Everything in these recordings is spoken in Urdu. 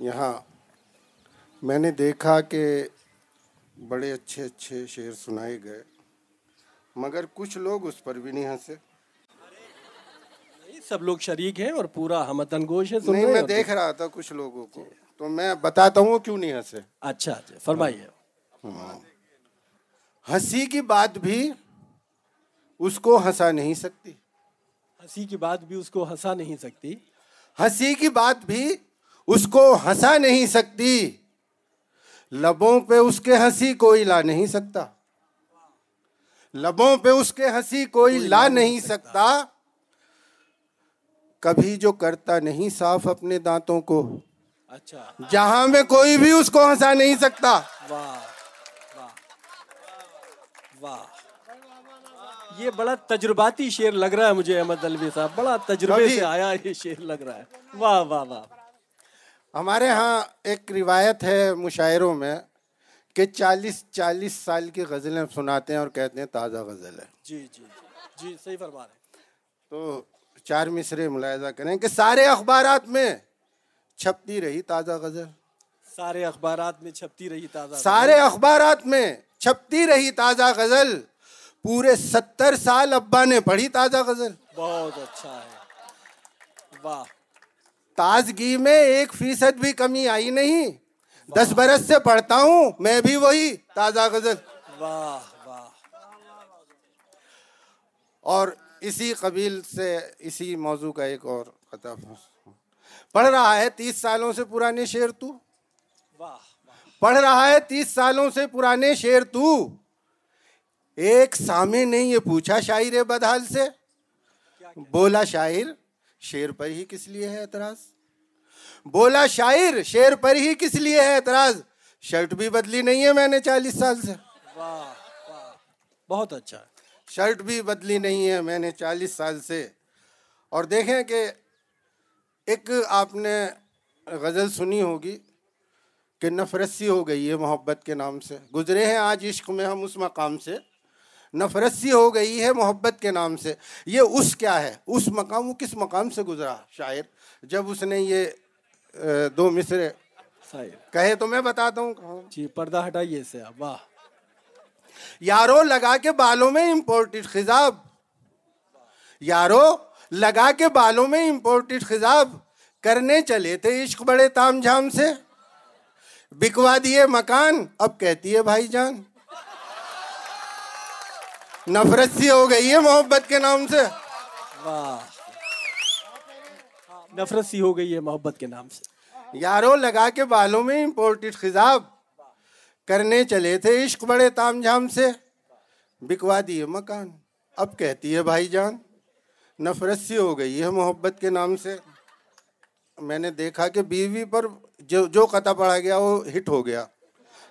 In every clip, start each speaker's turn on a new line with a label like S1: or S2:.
S1: یہاں میں نے دیکھا کہ بڑے اچھے اچھے شعر سنائے گئے مگر کچھ لوگ اس پر بھی نہیں ہنسے۔
S2: سب لوگ شریک ہیں اور پورا ہمتن گوش ہے
S1: نہیں میں دیکھ رہا تھا کچھ لوگوں کو۔ تو میں بتاتا ہوں وہ کیوں نہیں ہنسے۔
S2: اچھا اچھا فرمائیے۔
S1: ہنسی کی بات بھی اس کو ہنسا نہیں سکتی۔
S2: ہنسی کی بات بھی اس کو ہنسا نہیں سکتی۔
S1: ہنسی کی بات بھی اس کو ہنسا نہیں سکتی۔ لبوں پہ اس کے ہنسی کوئی لا نہیں سکتا۔ لبوں پہ اس کے ہنسی کوئی لا نہیں سکتا۔ کبھی جو کرتا نہیں صاف اپنے دانتوں کو۔
S2: اچھا۔
S1: جہاں میں کوئی بھی اس کو ہنسا نہیں سکتا۔
S2: واہ یہ بڑا تجرباتی شعر لگ رہا ہے مجھے احمد الوی صاحب۔ بڑا تجربے سے آیا یہ شعر لگ رہا ہے۔ واہ واہ واہ۔
S1: ہمارے ہاں ایک روایت ہے مشاعروں میں کہ چالیس چالیس سال کی غزلیں سناتے ہیں اور کہتے ہیں تازہ غزل ہے۔
S2: جی جی جی صحیح فرما رہے ہیں۔
S1: تو چار مصرے ملاحظہ کریں کہ سارے اخبارات میں چھپتی رہی تازہ غزل۔
S2: سارے اخبارات میں چھپتی رہی تازہ
S1: سارے اخبارات میں چھپتی رہی تازہ غزل۔ پورے ستر سال ابا نے پڑھی تازہ غزل۔
S2: بہت اچھا ہے۔ واہ۔
S1: تازگی میں ایک فیصد بھی کمی آئی نہیں۔ دس برس سے پڑھتا ہوں میں بھی وہی تازہ غزل۔
S2: واہ واہ۔
S1: اور اسی قبیل سے اسی موضوع کا ایک اور خطاب پڑھ رہا ہے تیس سالوں سے پرانے شعر تو۔ پڑھ رہا ہے تیس سالوں سے پرانے شعر تو۔ ایک سامع نے یہ پوچھا شاعر بدحال سے۔ بولا شاعر شعر پر ہی کس لیے ہے اعتراض؟ بولا شاعر شعر پر ہی کس لیے ہے اعتراض؟ شرٹ بھی بدلی نہیں ہے میں نے چالیس سال سے۔
S2: واہ واہ بہت اچھا۔
S1: شرٹ بھی بدلی نہیں ہے میں نے چالیس سال سے۔ اور دیکھیں کہ ایک آپ نے غزل سنی ہوگی کہ نفرسی ہو گئی ہے محبت کے نام سے۔ گزرے ہیں آج عشق میں ہم اس مقام سے۔ نفرسی ہو گئی ہے محبت کے نام سے۔ یہ اس کیا ہے؟ اس مقام وہ کس مقام سے گزرا شاعر؟ جب اس نے یہ دو مصرے کہے تو میں بتاتا ہوں
S2: جی پردہ ہٹائیے سے واہ۔
S1: یارو لگا کے بالوں میں امپورٹڈ خزاب یارو لگا کے بالوں میں امپورٹڈ خزاب کرنے چلے تھے عشق بڑے تام جھام سے۔ بکوا دیے مکان اب کہتی ہے بھائی جان۔ نفرت سی ہو گئی ہے محبت کے نام سے۔
S2: واہ۔ نفرت سی ہو گئی ہے محبت کے نام سے۔
S1: یارو لگا کے بالوں میں امپورٹڈ خزاب کرنے چلے تھے عشق بڑے تام جھام سے۔ بکوا دیے مکان۔ اب کہتی ہے بھائی جان نفرت سی ہو گئی ہے محبت کے نام سے۔ میں نے دیکھا کہ بیوی پر جو جو قطع پڑا گیا وہ ہٹ ہو گیا۔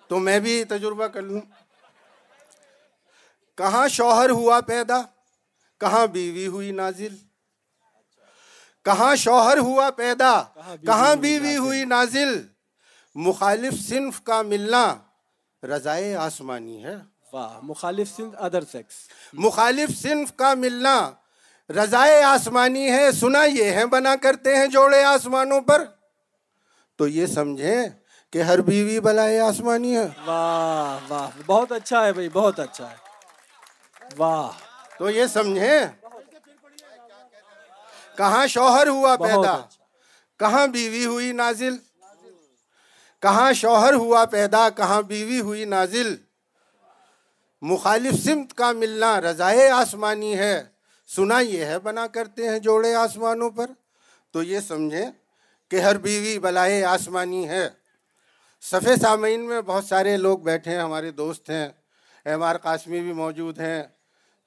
S1: تو میں بھی تجربہ کر لوں۔ کہاں شوہر ہوا پیدا کہاں بیوی ہوئی نازل کہاں شوہر ہوا پیدا کہاں بیوی ہوئی نازل مخالف صنف کا ملنا رضائے آسمانی ہے
S2: واہ مخالف سندھ ادر سیکس
S1: مخالف صنف کا ملنا رضائے آسمانی ہے سنا یہ ہے بنا کرتے ہیں جوڑے آسمانوں پر تو یہ سمجھیں کہ ہر بیوی بلائے آسمانی ہے
S2: واہ واہ بہت اچھا ہے بھائی بہت اچھا ہے واہ۔
S1: تو یہ سمجھیں۔ کہاں شوہر ہوا پیدا؟
S2: اچھا۔
S1: کہاں بیوی ہوئی نازل؟ کہاں شوہر ہوا پیدا؟ کہاں بیوی ہوئی نازل؟ مخالف سمت کا ملنا رضائے آسمانی ہے۔ سنا یہ ہے بنا کرتے ہیں جوڑے آسمانوں پر۔ تو یہ سمجھیں کہ ہر بیوی بلائے آسمانی ہے۔ صفحے سامعین میں بہت سارے لوگ بیٹھے ہیں ہمارے دوست ہیں۔ ایم آر قاسمی بھی موجود ہیں۔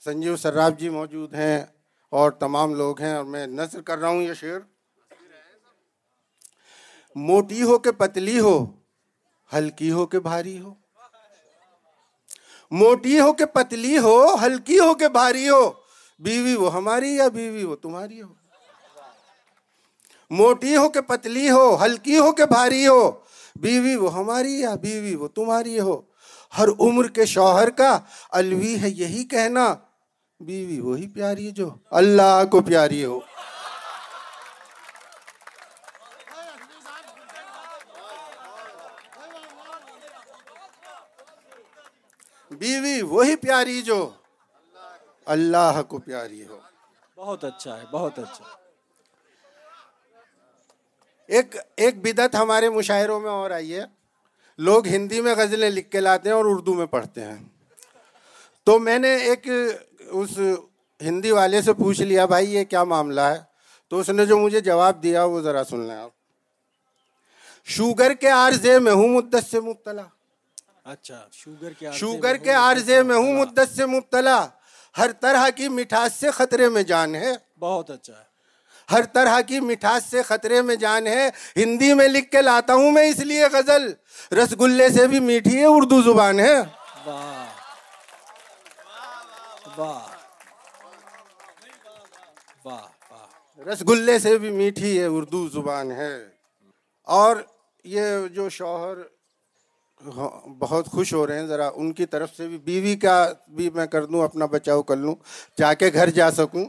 S1: سنجیو سراف جی موجود ہیں اور تمام لوگ ہیں اور میں نظر کر رہا ہوں یہ شعر۔ موٹی ہو کہ پتلی ہو، ہلکی ہو کہ بھاری ہو۔ موٹی ہو کہ پتلی ہو، ہلکی ہو کہ بھاری ہو۔ بیوی وہ ہماری یا بیوی وہ تمہاری ہو؟ موٹی ہو کہ پتلی ہو، ہلکی ہو کہ بھاری ہو۔ بیوی وہ ہماری یا بیوی وہ تمہاری ہو۔ ہر عمر کے شوہر کا الوی ہے یہی کہنا۔ بیوی وہی پیاری جو اللہ کو پیاری ہو۔ بیوی وہی پیاری جو اللہ کو پیاری ہو۔
S2: بہت اچھا ہے بہت اچھا۔
S1: ایک ایک بدت ہمارے مشاعروں میں اور آئی ہے۔ لوگ ہندی میں غزلیں لکھ کے لاتے ہیں اور اردو میں پڑھتے ہیں۔ تو میں نے ایک اس ہندی والے سے پوچھ لیا بھائی یہ کیا معاملہ ہے؟ تو اس نے جو مجھے جواب دیا وہ ذرا سن لیں آپ۔ شوگر کے عارضے میں ہوں مدت سے مبتلا۔
S2: اچھا شوگر کے
S1: شوگر کے عارضے میں ہوں مدت سے مبتلا۔ ہر طرح کی مٹھاس سے خطرے میں جان ہے۔
S2: بہت اچھا۔ ہے
S1: ہر طرح کی مٹھاس سے خطرے میں جان ہے۔ ہندی میں لکھ کے لاتا ہوں میں اس لیے غزل۔ رس گلے سے بھی میٹھی ہے اردو زبان ہے۔
S2: واہ واہ واہ۔
S1: رس گلے سے بھی میٹھی ہے اردو زبان ہے۔ اور یہ جو شوہر ہاں، بہت خوش ہو رہے ہیں ذرا ان کی طرف سے بھی بیوی کا بھی میں کر دوں اپنا بچاؤ کر لوں جا کے گھر جا سکوں۔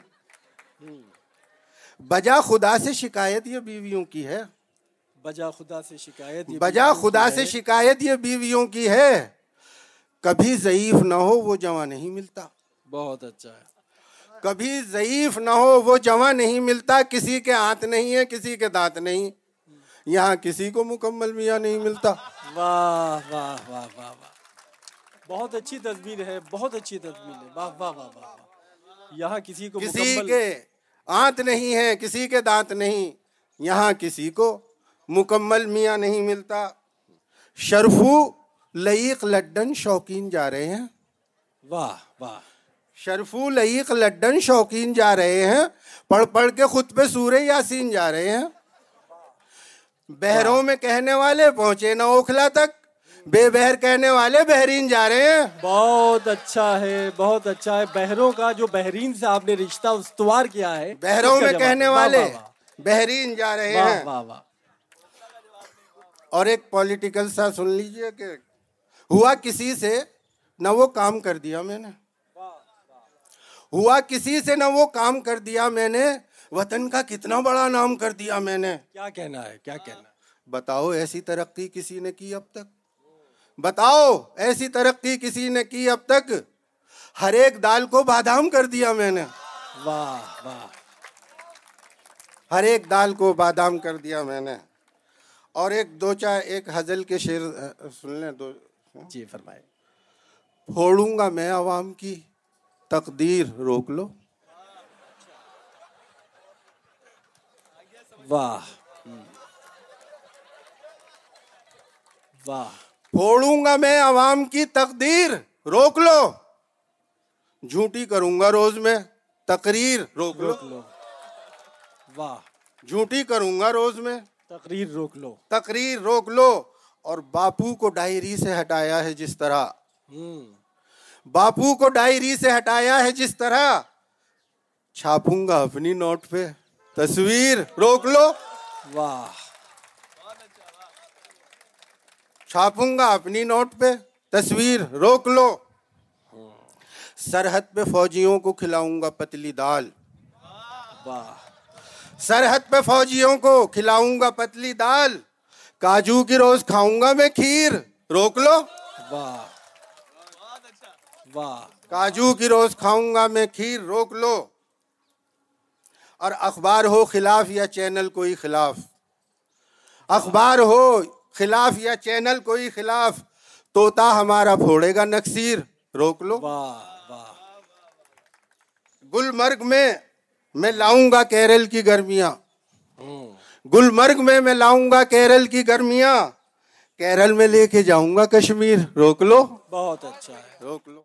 S1: بجا خدا سے شکایت یہ بیویوں کی ہے۔
S2: بجا خدا سے شکایت
S1: بجا خدا سے۔ شکایت یہ بیویوں کی ہے۔ کبھی ضعیف نہ ہو وہ جواں نہیں ملتا۔
S2: بہت اچھا ہے۔
S1: کبھی ضعیف نہ ہو وہ جواں نہیں ملتا کسی کے ہاتھ نہیں ہے کسی کے دانت نہیں۔ یہاں کسی کو مکمل میاں نہیں ملتا۔
S2: واہ واہ واہ واہ واہ۔ بہت اچھی تصویر ہے بہت اچھی تصویر ہے۔ واہ واہ واہ واہ یہاں کسی کو
S1: کسی کے آنت نہیں ہے کسی کے دانت نہیں۔ یہاں کسی کو مکمل میاں نہیں ملتا۔ شرفو لئیق لڈن شوقین جا رہے ہیں۔
S2: واہ واہ۔
S1: شرفو لئیق لڈن شوقین جا رہے ہیں۔ پڑھ پڑھ کے خود پہ سورہ یاسین جا رہے ہیں۔ بہروں میں کہنے والے پہنچے نہ اوکھلا تک۔ بے بہر کہنے والے بحرین جا رہے ہیں۔
S2: بہت اچھا ہے بہت اچھا ہے۔ بہروں کا جو بحرین سے آپ نے رشتہ استوار کیا ہے
S1: بہروں میں کہنے والے بحرین جا رہے ہیں۔ اور ایک پولیٹیکل سا سن لیجیے کہ ہوا کسی سے نہ وہ کام کر دیا میں نے۔ ہوا کسی سے نہ وہ کام کر دیا میں نے وطن کا کتنا بڑا نام کر دیا میں نے۔
S2: کیا کہنا ہے؟ کیا کہنا
S1: بتاؤ ایسی ترقی کسی نے کی اب تک؟ بتاؤ ایسی ترقی کسی نے کی اب تک؟ ہر ایک دال کو بادام کر دیا میں نے۔
S2: واہ واہ۔
S1: ہر ایک دال کو بادام کر دیا میں نے۔ اور ایک دو چار ایک حزل کے شعر سن لیں دو۔
S2: جی فرمائے
S1: پھوڑوں گا میں عوام کی۔ تقدیر روک لو۔
S2: واہ۔ واہ۔
S1: پھوڑوں گا میں عوام کی تقدیر روک لو۔ جھوٹی کروں گا روز میں تقریر روک لو۔
S2: واہ۔
S1: جھوٹی کروں گا روز میں
S2: تقریر روک لو۔
S1: تقریر روک لو۔ اور باپو کو ڈائری سے ہٹایا ہے جس طرح۔
S2: ہوں۔
S1: باپو کو ڈائری سے ہٹایا ہے جس طرح۔ چھاپوں گا اپنی نوٹ پہ۔ تصویر روک لو۔
S2: واہ۔
S1: چھاپوں گا اپنی نوٹ پہ۔ تصویر روک لو۔ سرحد پہ فوجیوں کو کھلاؤں گا پتلی دال۔
S2: واہ۔
S1: سرحد پہ فوجیوں کو کھلاؤں گا پتلی دال۔ کاجو کی روز کھاؤں گا میں کھیر۔ روک لو۔
S2: واہ۔ واہ۔
S1: کاجو کی روز کھاؤں گا میں کھیر روک لو۔ اور اخبار ہو خلاف یا چینل کوئی خلاف۔ اخبار ہو خلاف یا چینل کوئی خلاف۔ توتا ہمارا پھوڑے گا نکسیر روک لو۔ گلمرگ میں میں لاؤں گا کیرل کی گرمیاں۔ گلمرگ میں میں لاؤں گا کیرل کی گرمیاں۔ کیرل میں لے کے جاؤں گا کشمیر روک لو۔
S2: بہت اچھا ہے۔
S1: روک لو۔